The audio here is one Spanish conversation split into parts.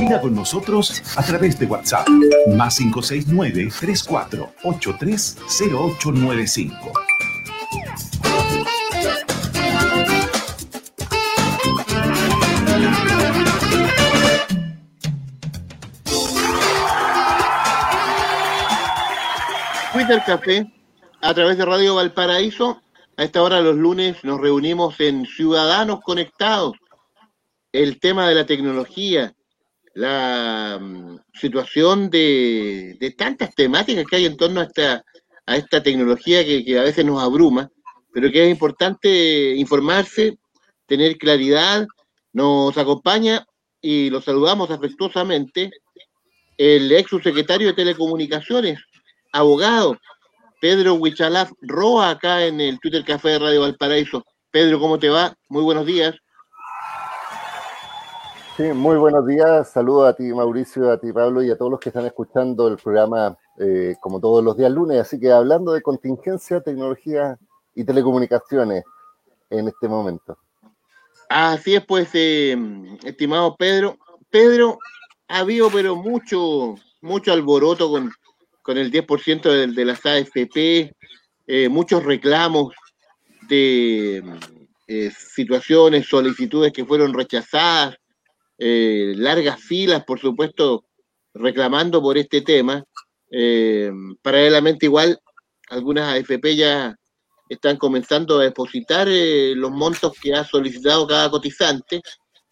Comunica con nosotros a través de WhatsApp más 569 3483 0895. Twitter Café, a través de Radio Valparaíso. A esta hora los lunes nos reunimos en Ciudadanos Conectados. El tema de la tecnología, la mm, situación de, tantas temáticas que hay en torno a esta, a esta tecnología que, que a veces nos abruma, pero que es importante informarse, tener claridad. Nos acompaña y lo saludamos afectuosamente el ex subsecretario de Telecomunicaciones, abogado, Pedro Huichalaf Roa, acá en el Twitter Café de Radio Valparaíso. Pedro, ¿cómo te va? Muy buenos días. Sí, muy buenos días. Saludos a ti, Mauricio, a ti, Pablo, y a todos los que están escuchando el programa eh, como todos los días lunes. Así que hablando de contingencia, tecnología y telecomunicaciones en este momento. Así es, pues, eh, estimado Pedro. Pedro, ha habido pero mucho, mucho alboroto con con el 10% de, de, las AFP, eh, muchos reclamos de eh, situaciones, solicitudes que fueron rechazadas, eh, largas filas, por supuesto, reclamando por este tema. paralelamente igual, algunas AFP ya están comenzando a depositar los montos que ha solicitado cada cotizante.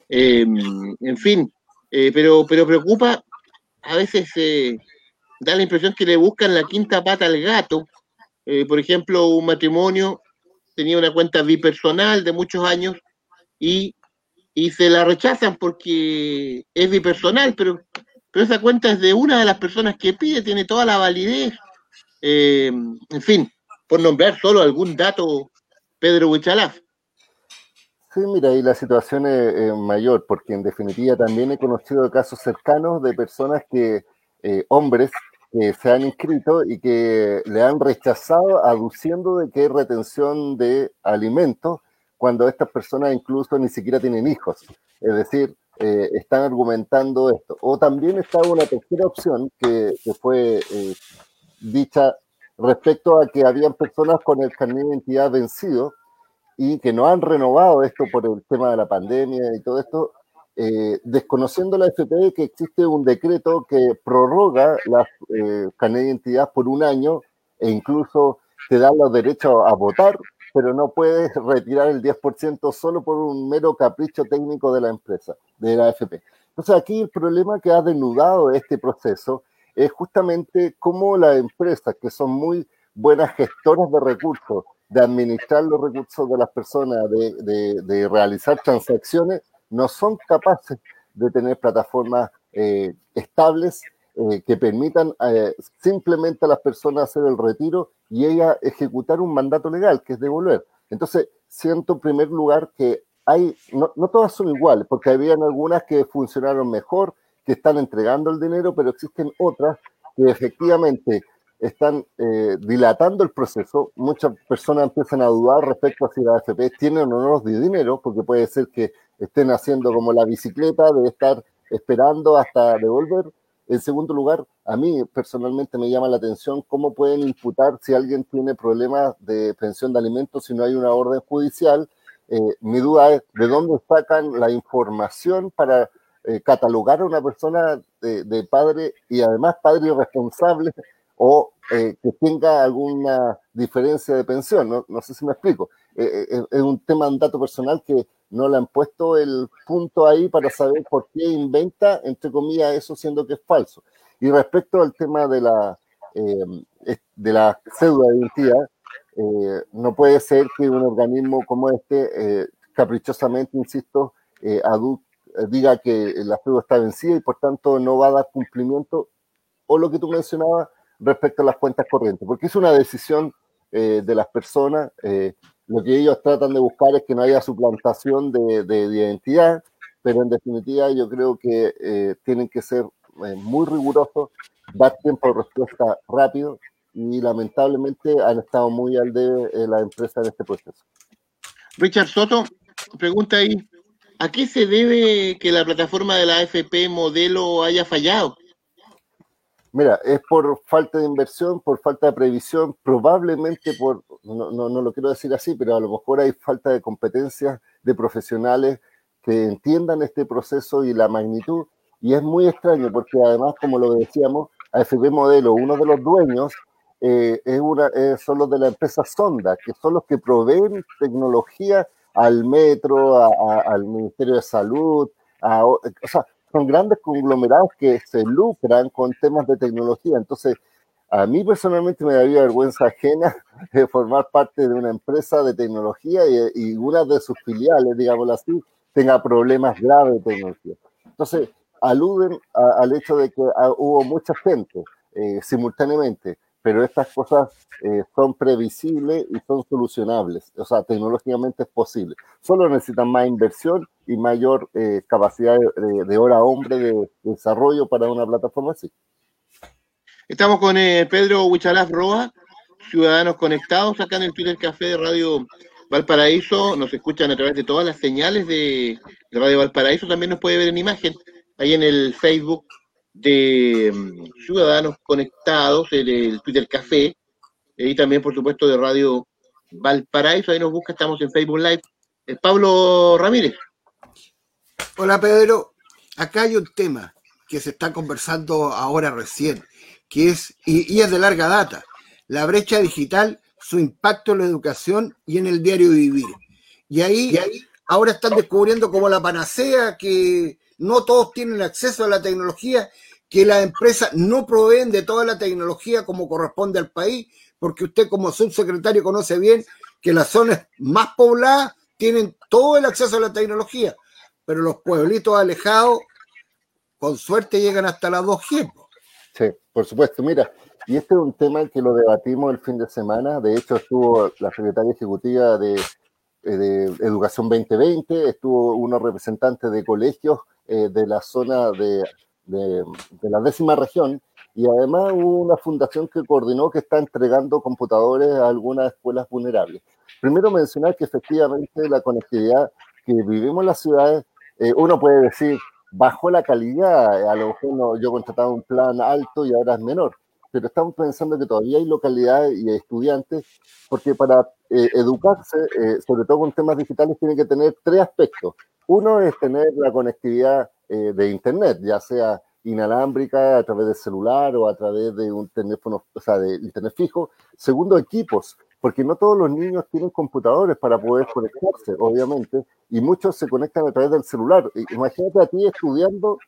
en fin, pero, pero preocupa a veces da la impresión que le buscan la quinta pata al gato. Eh, por ejemplo, un matrimonio tenía una cuenta bipersonal de muchos años y, se la rechazan porque es bipersonal, pero, pero esa cuenta es de una de las personas que pide, tiene toda la validez. Eh, en fin, por nombrar solo algún dato, Pedro Huichalaf. Sí, mira, y la situación es, mayor, porque en definitiva también he conocido casos cercanos de personas que, eh, hombres que se han inscrito y que le han rechazado aduciendo de que hay retención de alimentos cuando estas personas incluso ni siquiera tienen hijos. Es decir, eh, están argumentando esto. O también está una tercera opción que, que fue eh, dicha respecto a que habían personas con el carnet de identidad vencido y que no han renovado esto por el tema de la pandemia y todo esto, eh, desconociendo la FP que existe un decreto que prorroga las eh, de identidad por un año e incluso te da los derechos a votar, pero no puedes retirar el 10% solo por un mero capricho técnico de la empresa, de la FP. Entonces aquí el problema que ha denudado este proceso es justamente cómo las empresas, que son muy buenas gestoras de recursos, de administrar los recursos de las personas, de, de realizar transacciones, no son capaces de tener plataformas eh, estables eh, que permitan eh, simplemente a las personas hacer el retiro y ella ejecutar un mandato legal, que es devolver. Entonces, siento en primer lugar que hay, no, todas son iguales, porque habían algunas que funcionaron mejor, que están entregando el dinero, pero existen otras que efectivamente están eh, dilatando el proceso. Muchas personas empiezan a dudar respecto a si las AFP tienen o no los de dinero, porque puede ser que estén haciendo como la bicicleta de estar esperando hasta devolver. En segundo lugar, a mí personalmente me llama la atención cómo pueden imputar si alguien tiene problemas de pensión de alimentos si no hay una orden judicial. Eh, mi duda es de dónde sacan la información para eh, catalogar a una persona de, padre y además padre irresponsable o eh, que tenga alguna diferencia de pensión. No, no sé si me explico. Eh, eh, es un tema, un dato personal que no le han puesto el punto ahí para saber por qué inventa, entre comillas, eso siendo que es falso. Y respecto al tema de la, de la de identidad, no puede ser que un organismo como este, caprichosamente, insisto, diga que la cédula está vencida y por tanto no va a dar cumplimiento, o lo que tú mencionabas, respecto a las cuentas corrientes, porque es una decisión eh, de las personas. Eh, lo que ellos tratan de buscar es que no haya suplantación de, de, identidad, pero en definitiva yo creo que eh, tienen que ser muy rigurosos, dar tiempo de respuesta rápido y lamentablemente han estado muy al de la empresa en este proceso. Richard Soto, pregunta ahí, ¿A qué se debe que la plataforma de la AFP modelo haya fallado? Mira, es por falta de inversión, por falta de previsión, probablemente por, no, no, no, lo quiero decir así, pero a lo mejor hay falta de competencias de profesionales que entiendan este proceso y la magnitud. Y es muy extraño porque además, como lo decíamos, AFP Modelo, uno de los dueños eh, es una, son los de la empresa Sonda, que son los que proveen tecnología al metro, al Ministerio de Salud, o sea, son grandes conglomerados que se lucran con temas de tecnología. Entonces, a mí personalmente me daría vergüenza ajena de formar parte de una empresa de tecnología y, una de sus filiales, digámoslo así, tenga problemas graves de tecnología. Entonces, aluden al hecho de que ah, hubo mucha gente eh, simultáneamente pero estas cosas eh, son previsibles y son solucionables, o sea, tecnológicamente es posible. Solo necesitan más inversión y mayor eh, capacidad de, hora hombre de, desarrollo para una plataforma así. Estamos con eh, Pedro Huichalaf Roa, Ciudadanos Conectados, acá en el Twitter Café de Radio Valparaíso. Nos escuchan a través de todas las señales de, de Radio Valparaíso. También nos puede ver en imagen ahí en el Facebook de mm, Ciudadanos Conectados, el, el Twitter Café, y también, por supuesto, de Radio Valparaíso. Ahí nos busca, estamos en Facebook Live. Es Pablo Ramírez. Hola, Pedro. Acá hay un tema que se está conversando ahora recién, que es, y, es de larga data, la brecha digital, su impacto en la educación y en el diario vivir. Y ahí, y ahí ahora están descubriendo como la panacea que no todos tienen acceso a la tecnología que las empresas no proveen de toda la tecnología como corresponde al país, porque usted como subsecretario conoce bien que las zonas más pobladas tienen todo el acceso a la tecnología, pero los pueblitos alejados, con suerte, llegan hasta las 2G. Sí, por supuesto. Mira, y este es un tema que lo debatimos el fin de semana. De hecho, estuvo la secretaria ejecutiva de, de Educación 2020, estuvo unos representantes de colegios eh, de la zona de de, la décima región y además hubo una fundación que coordinó que está entregando computadores a algunas escuelas vulnerables. Primero mencionar que efectivamente la conectividad que vivimos en las ciudades, eh, uno puede decir, bajó la calidad, a lo mejor yo contrataba un plan alto y ahora es menor, pero estamos pensando que todavía hay localidades y hay estudiantes, porque para eh, educarse, eh, sobre todo con temas digitales, tiene que tener tres aspectos. Uno es tener la conectividad eh, de Internet, ya sea inalámbrica, a través del celular o a través de un teléfono, o sea, de Internet fijo. Segundo, equipos, porque no todos los niños tienen computadores para poder conectarse, obviamente, y muchos se conectan a través del celular. Imagínate a ti estudiando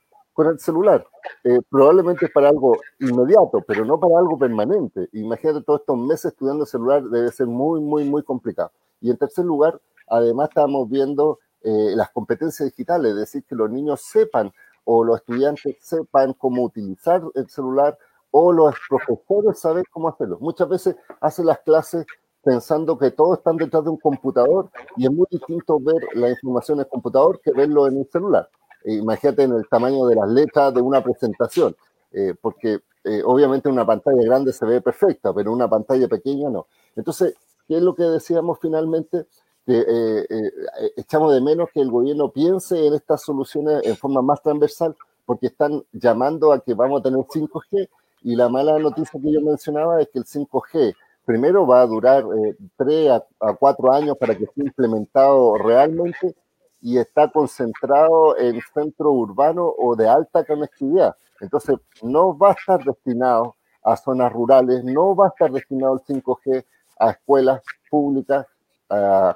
con el celular. Eh, probablemente es para algo inmediato, pero no para algo permanente. Imagínate todos estos meses estudiando el celular, debe ser muy, muy, muy complicado. Y en tercer lugar, además estamos viendo eh, las competencias digitales, es decir, que los niños sepan o los estudiantes sepan cómo utilizar el celular o los profesores saben cómo hacerlo. Muchas veces hacen las clases pensando que todos están detrás de un computador y es muy distinto ver la información en el computador que verlo en el celular. Eh, imagínate en el tamaño de las letras de una presentación, eh, porque obviamente una pantalla grande se ve perfecta, pero una pantalla pequeña no. Entonces, ¿qué es lo que decíamos finalmente? Eh, eh, echamos de menos que el gobierno piense en estas soluciones en forma más transversal, porque están llamando a que vamos a tener 5G y la mala noticia que yo mencionaba es que el 5G primero va a durar eh, 3 a, a 4 años para que esté implementado realmente y está concentrado en centro urbano o de alta conectividad. Entonces, no va a estar destinado a zonas rurales, no va a estar destinado el 5G a escuelas públicas,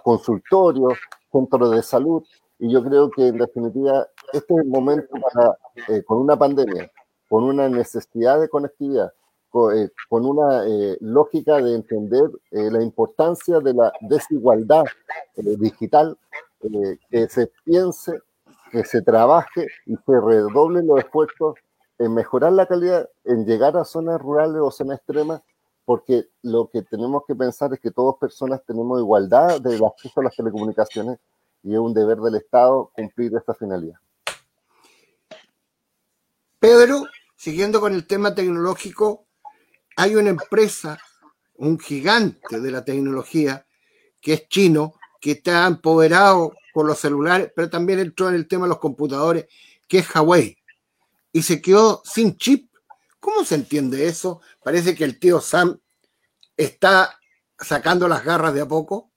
consultorios, centros de salud, y yo creo que en definitiva este es el momento para, eh, con una pandemia, con una necesidad de conectividad, con, eh, una eh, lógica de entender la importancia de la desigualdad digital, que se piense, que se trabaje y se redoblen los esfuerzos en mejorar la calidad, en llegar a zonas rurales o zonas extremas porque lo que tenemos que pensar es que todas personas tenemos igualdad de acceso a las telecomunicaciones y es un deber del Estado cumplir esta finalidad. Pedro, siguiendo con el tema tecnológico, hay una empresa, un gigante de la tecnología, que es chino, que está empoderado con los celulares, pero también entró en el tema de los computadores, que es Huawei, y se quedó sin chip. ¿Cómo se entiende eso? Parece que el tío Sam está sacando las garras de a poco.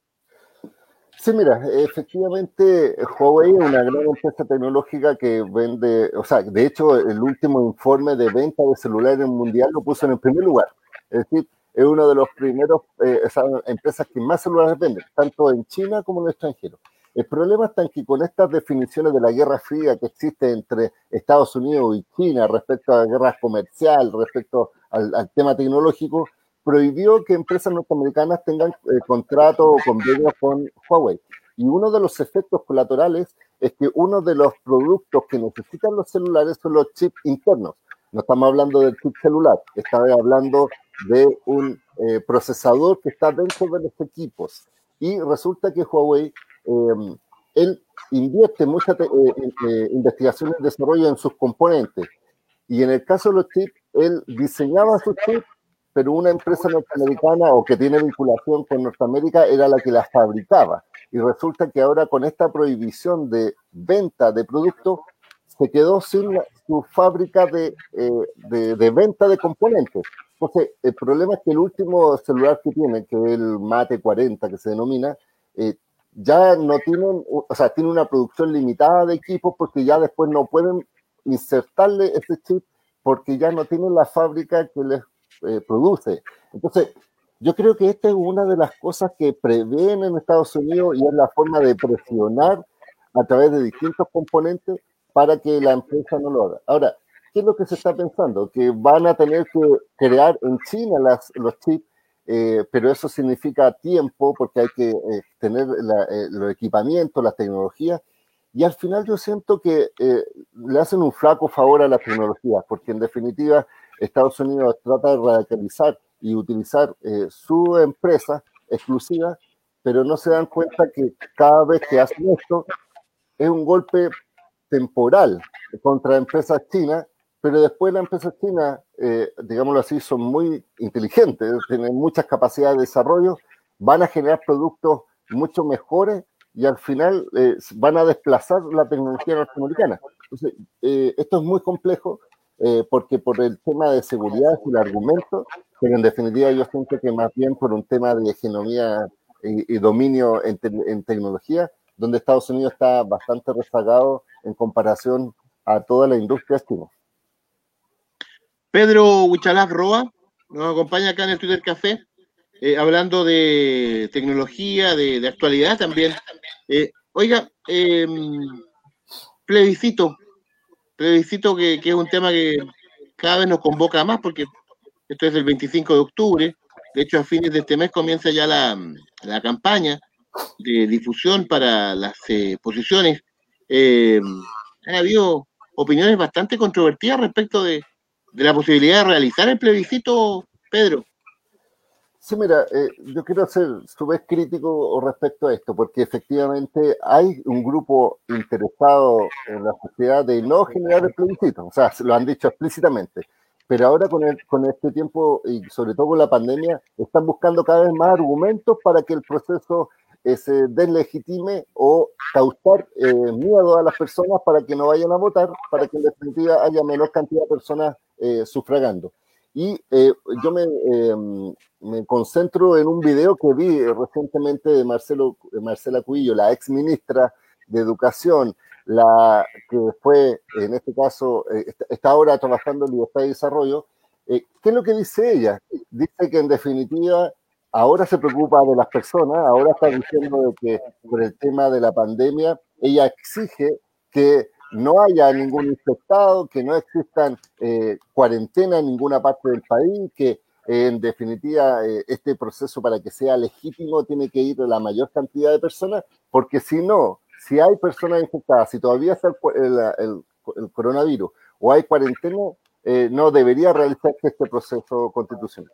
Sí, mira, efectivamente Huawei es una gran empresa tecnológica que vende, o sea, de hecho el último informe de venta de celulares mundial lo puso en primer lugar. Es decir, es uno de los primeros eh, empresas que más celulares venden, tanto en China como en el extranjero. El problema está en que con estas definiciones de la guerra fría que existe entre Estados Unidos y China respecto a la guerra comercial, respecto al, tema tecnológico, prohibió que empresas norteamericanas tengan eh, contratos o convenios con Huawei. Y uno de los efectos colaterales es que uno de los productos que necesitan los celulares son los chips internos. No estamos hablando del chip celular, estamos hablando de un eh, procesador que está dentro de los equipos. Y resulta que Huawei, em, él invierte mucha eh, investigación y desarrollo en sus componentes. Y en el caso de los chips, él diseñaba sus chips pero una empresa norteamericana o que tiene vinculación con Norteamérica era la que las fabricaba. Y resulta que ahora con esta prohibición de venta de productos, se quedó sin su fábrica de, eh, de, de, venta de componentes. Entonces, el problema es que el último celular que tiene, que es el Mate 40, que se denomina, eh, ya no tienen, o sea, tiene una producción limitada de equipos porque ya después no pueden insertarle ese chip porque ya no tienen la fábrica que les eh, produce. Entonces, yo creo que esta es una de las cosas que prevén en Estados Unidos y es la forma de presionar a través de distintos componentes para que la empresa no lo haga. Ahora, ¿qué es lo que se está pensando? Que van a tener que crear en China los chips, eh, pero eso significa tiempo porque hay que eh, tener la, los equipamientos, las tecnologías, y al final yo siento que le hacen un flaco favor a las tecnologías, porque en definitiva Estados Unidos trata de radicalizar y utilizar eh, su empresa exclusiva, pero no se dan cuenta que cada vez que hacen esto es un golpe temporal contra empresas chinas, pero después las empresas chinas, eh, digámoslo así, son muy inteligentes, tienen muchas capacidades de desarrollo, van a generar productos mucho mejores y al final eh, van a desplazar la tecnología norteamericana. Entonces, esto es muy complejo eh, porque por el tema de seguridad es el argumento, pero en definitiva yo siento que más bien por un tema de hegemonía y, dominio en, tecnología, donde Estados Unidos está bastante rezagado en comparación a toda la industria china. Pedro Huichalaf Roa nos acompaña acá en el Twitter Café, eh, hablando de tecnología, de, actualidad también. Eh, oiga, em, plebiscito, plebiscito que, es un tema que cada vez nos convoca más porque esto es el 25 de octubre. De hecho, a fines de este mes comienza ya la campaña de difusión para las eh, posiciones. Eh, han habido opiniones bastante controvertidas respecto de, la posibilidad de realizar el plebiscito, Pedro. Sí, mira, eh, yo quiero ser su vez crítico respecto a esto, porque efectivamente hay un grupo interesado en la sociedad de no generar el plebiscito, o sea, lo han dicho explícitamente, pero ahora con, el, con este tiempo y sobre todo con la pandemia, están buscando cada vez más argumentos para que el proceso se deslegitime o causar eh, miedo a las personas para que no vayan a votar, para que en definitiva haya menor cantidad de personas eh, sufragando. Y eh, yo me, eh, me, concentro en un video que vi recientemente de Marcelo, Marcela Cuillo, la ex ministra de Educación, la que fue, en este caso, eh, está ahora trabajando en Libertad y Desarrollo. ¿Qué es lo que dice ella? Dice que en definitiva ahora se preocupa de las personas, ahora está diciendo que por el tema de la pandemia, ella exige que no haya ningún infectado, que no existan eh, cuarentena en ninguna parte del país, que eh, en definitiva eh, este proceso para que sea legítimo tiene que ir la mayor cantidad de personas, porque si no, si hay personas infectadas, si todavía está el coronavirus o hay cuarentena, eh, no debería realizarse este proceso constitucional.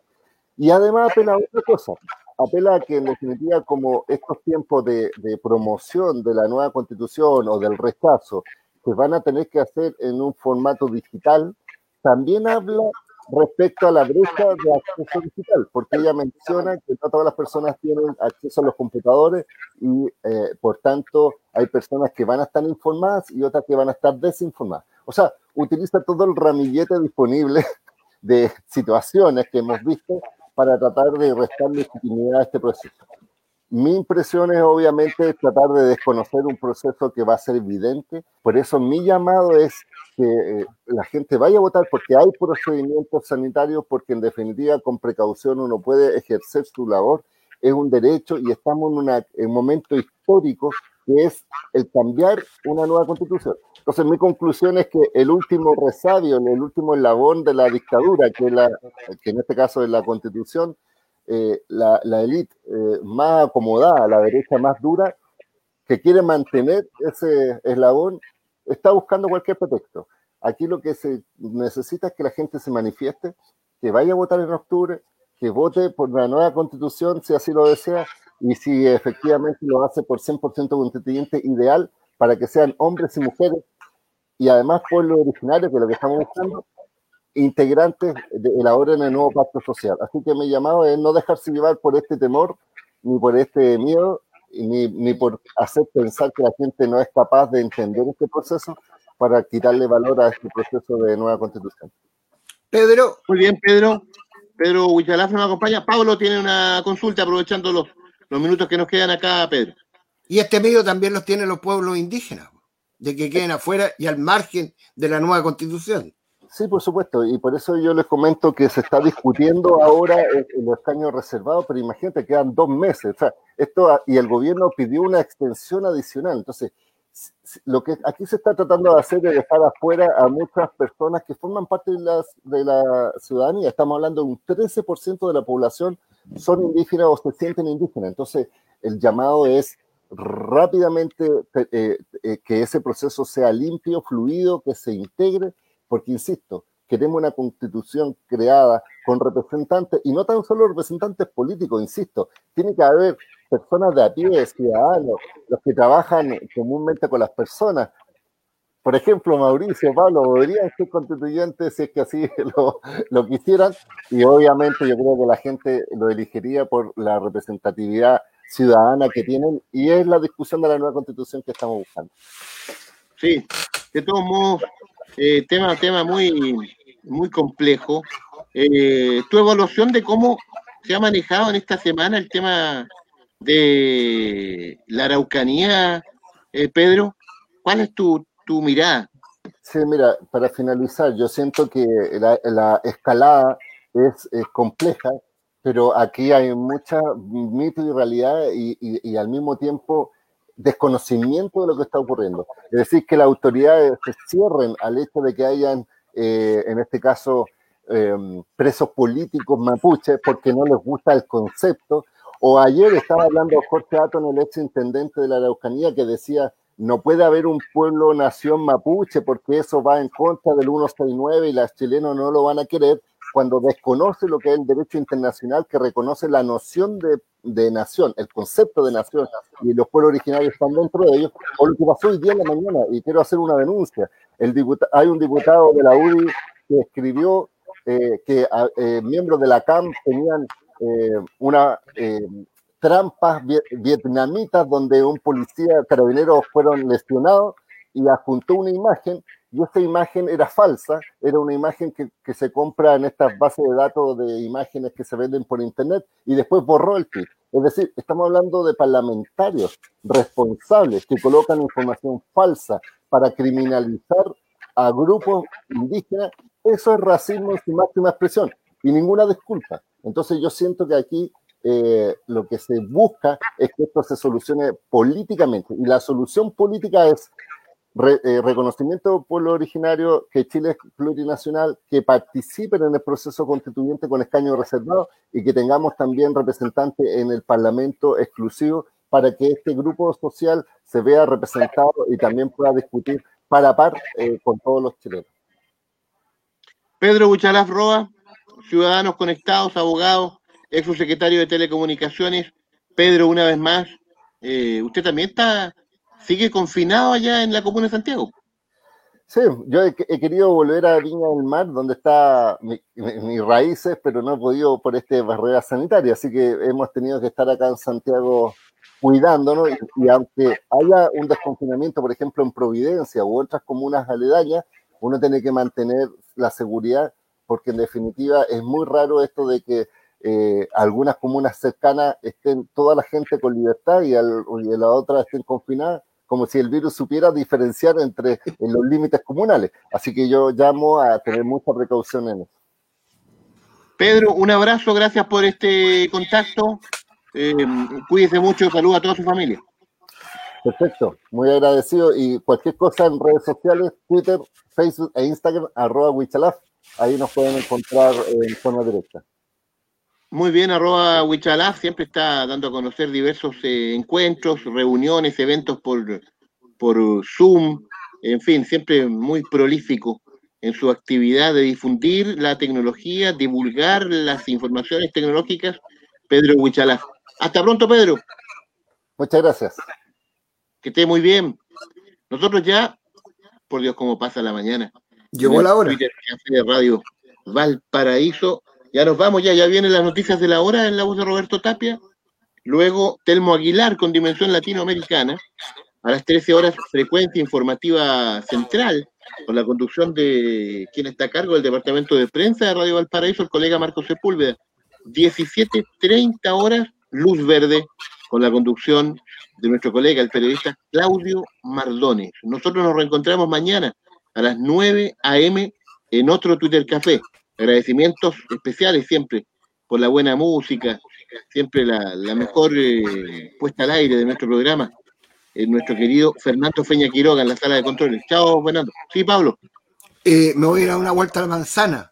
Y además apela a otra cosa, apela a que en definitiva como estos tiempos de, de promoción de la nueva constitución o del rechazo que van a tener que hacer en un formato digital, también habla respecto a la brecha de acceso digital, porque ella menciona que no todas las personas tienen acceso a los computadores y eh, por tanto hay personas que van a estar informadas y otras que van a estar desinformadas. O sea, utiliza todo el ramillete disponible de situaciones que hemos visto para tratar de restar legitimidad a este proceso. Mi impresión es obviamente tratar de desconocer un proceso que va a ser evidente, por eso mi llamado es que eh, la gente vaya a votar porque hay procedimientos sanitarios, porque en definitiva con precaución uno puede ejercer su labor, es un derecho y estamos en, un momento histórico que es el cambiar una nueva constitución. Entonces mi conclusión es que el último resabio, el último eslabón de la dictadura, que, la, que en este caso es la constitución, eh, la, élite eh, más acomodada, la derecha más dura, que quiere mantener ese eslabón, está buscando cualquier pretexto. Aquí lo que se necesita es que la gente se manifieste, que vaya a votar en octubre, que vote por la nueva constitución si así lo desea y si efectivamente lo hace por 100% constituyente ideal para que sean hombres y mujeres y además pueblos originarios, que es lo que estamos buscando, integrantes de la en el nuevo pacto social. Así que mi llamado es no dejarse llevar por este temor, ni por este miedo, ni, ni por hacer pensar que la gente no es capaz de entender este proceso para quitarle valor a este proceso de nueva constitución. Pedro. Muy bien, Pedro. Pedro Huichalaf nos acompaña. Pablo tiene una consulta aprovechando los, los minutos que nos quedan acá, Pedro. Y este medio también los tienen los pueblos indígenas, de que queden afuera y al margen de la nueva constitución. Sí, por supuesto, y por eso yo les comento que se está discutiendo ahora en, los escaños reservados, pero imagínate, quedan dos meses, o sea, esto, y el gobierno pidió una extensión adicional, entonces, lo que aquí se está tratando de hacer es dejar afuera a muchas personas que forman parte de, las, de la ciudadanía, estamos hablando de un 13% de la población son indígenas o se sienten indígenas, entonces el llamado es rápidamente eh, eh, que ese proceso sea limpio, fluido, que se integre porque insisto, queremos una constitución creada con representantes, y no tan solo representantes políticos, insisto, tiene que haber personas de a pie, ciudadanos, los que trabajan comúnmente con las personas. Por ejemplo, Mauricio, Pablo, podrían ser constituyentes si es que así lo, quisieran, y obviamente yo creo que la gente lo elegiría por la representatividad ciudadana que tienen, y es la discusión de la nueva constitución que estamos buscando. Sí, de todos modos, eh, tema, tema muy, muy complejo. Eh, tu evaluación de cómo se ha manejado en esta semana el tema de la Araucanía, eh, Pedro, ¿cuál es tu, tu, mirada? Sí, mira, para finalizar, yo siento que la, escalada es, compleja, pero aquí hay mucha mito y realidad y, y al mismo tiempo desconocimiento de lo que está ocurriendo. Es decir, que las autoridades se cierren al hecho de que hayan, eh, en este caso, em, presos políticos mapuches porque no les gusta el concepto. O ayer estaba hablando Jorge Aton, el ex intendente de la Araucanía, que decía, no puede haber un pueblo-nación mapuche porque eso va en contra del 169 y las chilenos no lo van a querer cuando desconoce lo que es el derecho internacional que reconoce la noción de, de, nación, el concepto de nación, y los pueblos originarios están dentro de ellos, o lo que pasó hoy día en la mañana, y quiero hacer una denuncia. El hay un diputado de la UDI que escribió eh, que eh, miembros de la CAM tenían una trampas vietnamitas donde un policía carabinero fueron lesionados y adjuntó una imagen y esta imagen era falsa, era una imagen que, se compra en estas bases de datos de imágenes que se venden por internet y después borró el tweet. Es decir, estamos hablando de parlamentarios responsables que colocan información falsa para criminalizar a grupos indígenas. Eso es racismo en máxima expresión y ninguna disculpa. Entonces yo siento que aquí eh, lo que se busca es que esto se solucione políticamente y la solución política es eh, reconocimiento del pueblo originario, que Chile es plurinacional, que participen en el proceso constituyente con escaño reservado y que tengamos también representantes en el Parlamento exclusivo para que este grupo social se vea representado y también pueda discutir para par eh, con todos los chilenos. Pedro Buchalaf Roa, Ciudadanos Conectados, abogado, ex secretario de Telecomunicaciones. Pedro, una vez más, eh, usted también está sigue confinado allá en la comuna de Santiago. Sí, yo he, querido volver a Viña del Mar, donde está mis raíces, pero no he podido por esta barrera sanitaria, así que hemos tenido que estar acá en Santiago cuidándonos y, aunque haya un desconfinamiento, por ejemplo, en Providencia u otras comunas aledañas, uno tiene que mantener la seguridad porque en definitiva es muy raro esto de que eh, algunas comunas cercanas estén toda la gente con libertad y, al, y la otra estén confinadas como si el virus supiera diferenciar entre los límites comunales. Así que yo llamo a tener mucha precaución en eso. Pedro, un abrazo, gracias por este contacto. Eh, cuídese mucho, saludos a toda su familia. Perfecto, muy agradecido. Y cualquier cosa en redes sociales, Twitter, Facebook e Instagram, arroba Wichalaf, ahí nos pueden encontrar en forma directa. Muy bien, arroba Wichalaf siempre está dando a conocer diversos eh, encuentros, reuniones, eventos por, por Zoom, en fin, siempre muy prolífico en su actividad de difundir la tecnología, divulgar las informaciones tecnológicas. Pedro Wichalaf. Hasta pronto, Pedro. Muchas gracias. Que esté muy bien. Nosotros ya, por Dios, cómo pasa la mañana. Llegó la hora. De Radio Valparaíso ya nos vamos, ya, ya vienen las noticias de la hora en la voz de Roberto Tapia. Luego, Telmo Aguilar con Dimensión Latinoamericana. A las 13 horas, frecuencia informativa central, con la conducción de quien está a cargo del departamento de prensa de Radio Valparaíso, el colega Marcos Sepúlveda. 17.30 horas, Luz Verde, con la conducción de nuestro colega, el periodista Claudio Mardones. Nosotros nos reencontramos mañana a las 9 a.m. en otro Twitter Café agradecimientos especiales siempre por la buena música, siempre la, mejor eh, puesta al aire de nuestro programa, eh, nuestro querido Fernando Feña Quiroga en la sala de controles. Chao, Fernando. Sí, Pablo. Eh, me voy a ir a una vuelta a la manzana,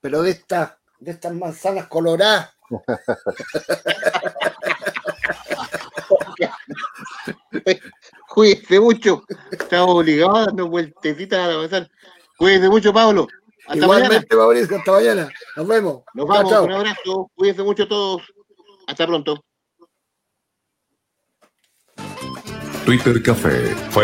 pero de estas de estas manzanas coloradas. Cuídese mucho. Estamos obligados a darnos vueltecitas a la manzana. Cuídese mucho, Pablo. Hasta Igualmente, mañana. Mauricio, hasta mañana. Nos vemos. Nos vamos. Un abrazo. Cuídense mucho todos. Hasta pronto. Twitter Café.